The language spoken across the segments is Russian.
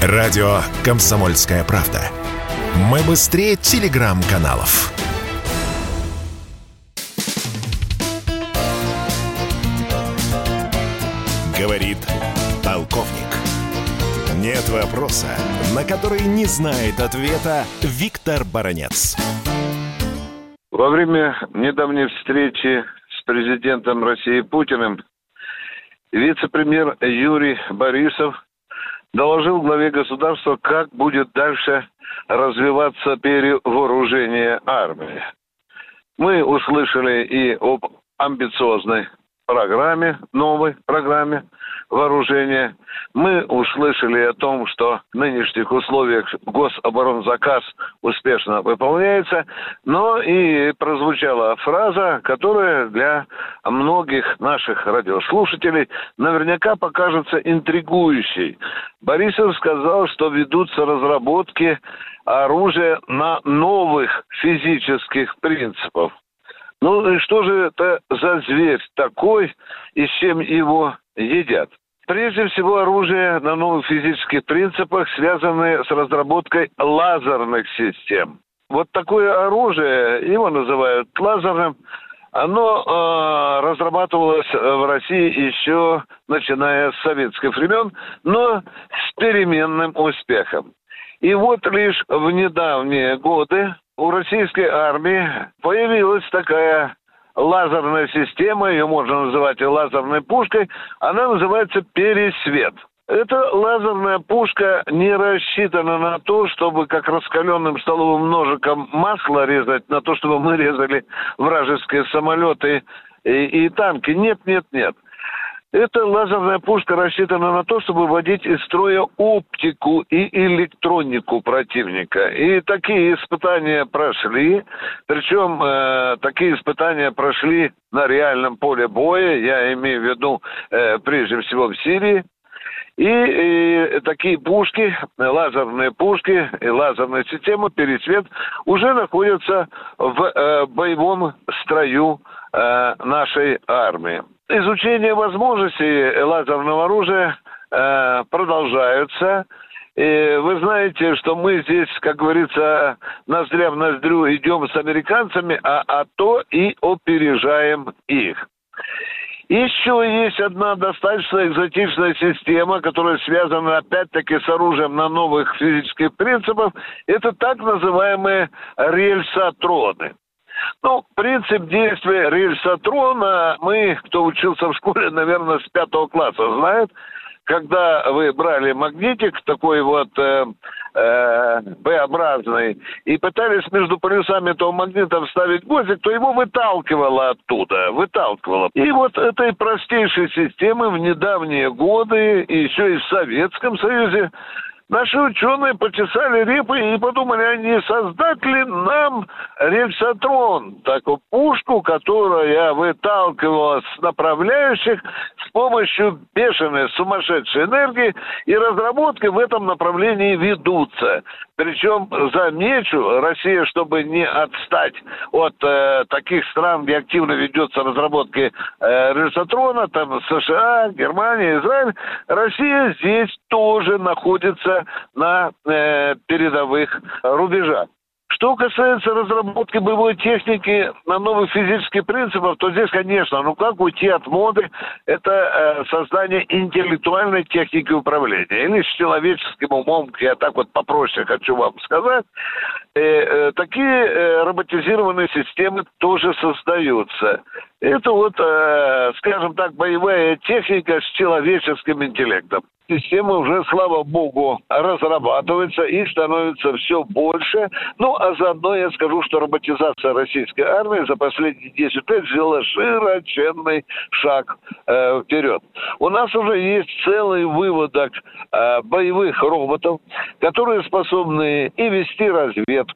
Радио «Комсомольская правда». Мы быстрее телеграм-каналов. Говорит полковник. Нет вопроса, на который не знает ответа Виктор Баранец. Во время недавней встречи с президентом России Путиным вице-премьер Юрий Борисов доложил главе государства, как будет дальше развиваться перевооружение армии. Мы услышали и об амбициозной программе, новой программе вооружения. Мы услышали о том, что в нынешних условиях гособоронзаказ успешно выполняется, но и прозвучала фраза, которая для многих наших радиослушателей наверняка покажется интригующей. Борисов сказал, что ведутся разработки оружия на новых физических принципах. Ну и что же это за зверь такой и чем его едят? Прежде всего, оружие на новых физических принципах, связанное с разработкой лазерных систем. Вот такое оружие, его называют лазерным, оно э, разрабатывалось в России еще начиная с советских времен, но с переменным успехом. И вот лишь в недавние годы у российской армии появилась такая лазерная система, ее можно называть и лазерной пушкой, она называется «Пересвет». Эта лазерная пушка не рассчитана на то, чтобы как раскаленным столовым ножиком масло резать, на то, чтобы мы резали вражеские самолеты и, и танки. Нет, нет, нет. Эта лазерная пушка рассчитана на то, чтобы вводить из строя оптику и электронику противника. И такие испытания прошли. Причем э, такие испытания прошли на реальном поле боя. Я имею в виду э, прежде всего в Сирии. И, и такие пушки, лазерные пушки и лазерная система «Пересвет» уже находятся в э, боевом строю э, нашей армии. Изучение возможностей лазерного оружия э, продолжаются. И вы знаете, что мы здесь, как говорится, ноздря в ноздрю идем с американцами, а, а то и опережаем их. Еще есть одна достаточно экзотичная система, которая связана опять-таки с оружием на новых физических принципах. Это так называемые рельсотроны. Ну, принцип действия рельсотрона мы, кто учился в школе, наверное, с пятого класса знает. Когда вы брали магнитик такой вот э, э, П-образный и пытались между полюсами этого магнита вставить гвоздик, то его выталкивало оттуда, выталкивало. И вот этой простейшей системы в недавние годы, еще и в Советском Союзе, Наши ученые почесали репы и подумали, а не создать ли нам рельсотрон, такую пушку, которая выталкивалась с направляющих с помощью бешеной сумасшедшей энергии, и разработки в этом направлении ведутся. Причем, замечу, Россия, чтобы не отстать от э, таких стран, где активно ведется разработка э, рельсотрона, там США, Германия, Израиль, Россия здесь тоже находится на э, передовых рубежах. Что касается разработки боевой техники на новых физических принципах, то здесь, конечно, ну как уйти от моды, это э, создание интеллектуальной техники управления. Или с человеческим умом, я так вот попроще хочу вам сказать, такие э, роботизированные системы тоже создаются. Это вот, э, скажем так, боевая техника с человеческим интеллектом система уже, слава богу, разрабатывается и становится все больше. Ну, а заодно я скажу, что роботизация российской армии за последние 10 лет сделала широченный шаг э, вперед. У нас уже есть целый выводок э, боевых роботов, которые способны и вести разведку,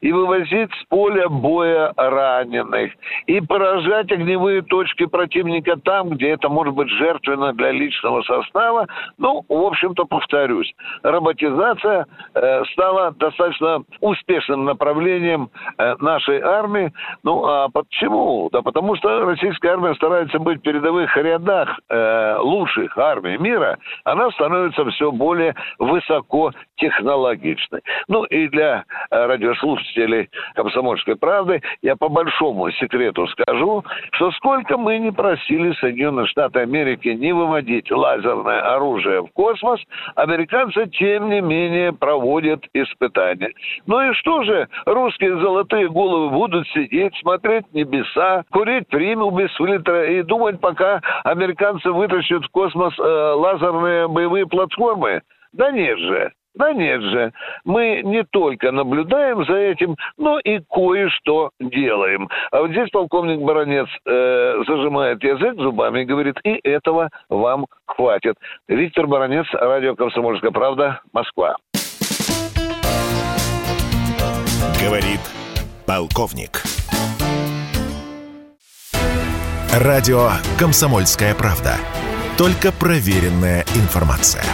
и вывозить с поля боя раненых, и поражать огневые точки противника там, где это может быть жертвенно для личного состава, Ну, в общем-то, повторюсь, роботизация э, стала достаточно успешным направлением э, нашей армии. Ну, а почему? Да потому что российская армия старается быть в передовых рядах э, лучших армий мира. Она становится все более высокотехнологичной. Ну, и для радиослушателей «Комсомольской правды» я по большому секрету скажу, что сколько мы не просили Соединенные Штаты Америки не выводить лазерное оружие в космос, американцы, тем не менее, проводят испытания. Ну и что же, русские золотые головы будут сидеть, смотреть небеса, курить приму без фильтра и думать, пока американцы вытащат в космос э, лазерные боевые платформы? Да нет же. Да нет же, мы не только наблюдаем за этим, но и кое-что делаем. А вот здесь полковник Баранец э, зажимает язык зубами и говорит, и этого вам хватит. Виктор Баранец, радио «Комсомольская правда», Москва. Говорит полковник. Радио «Комсомольская правда». Только проверенная информация.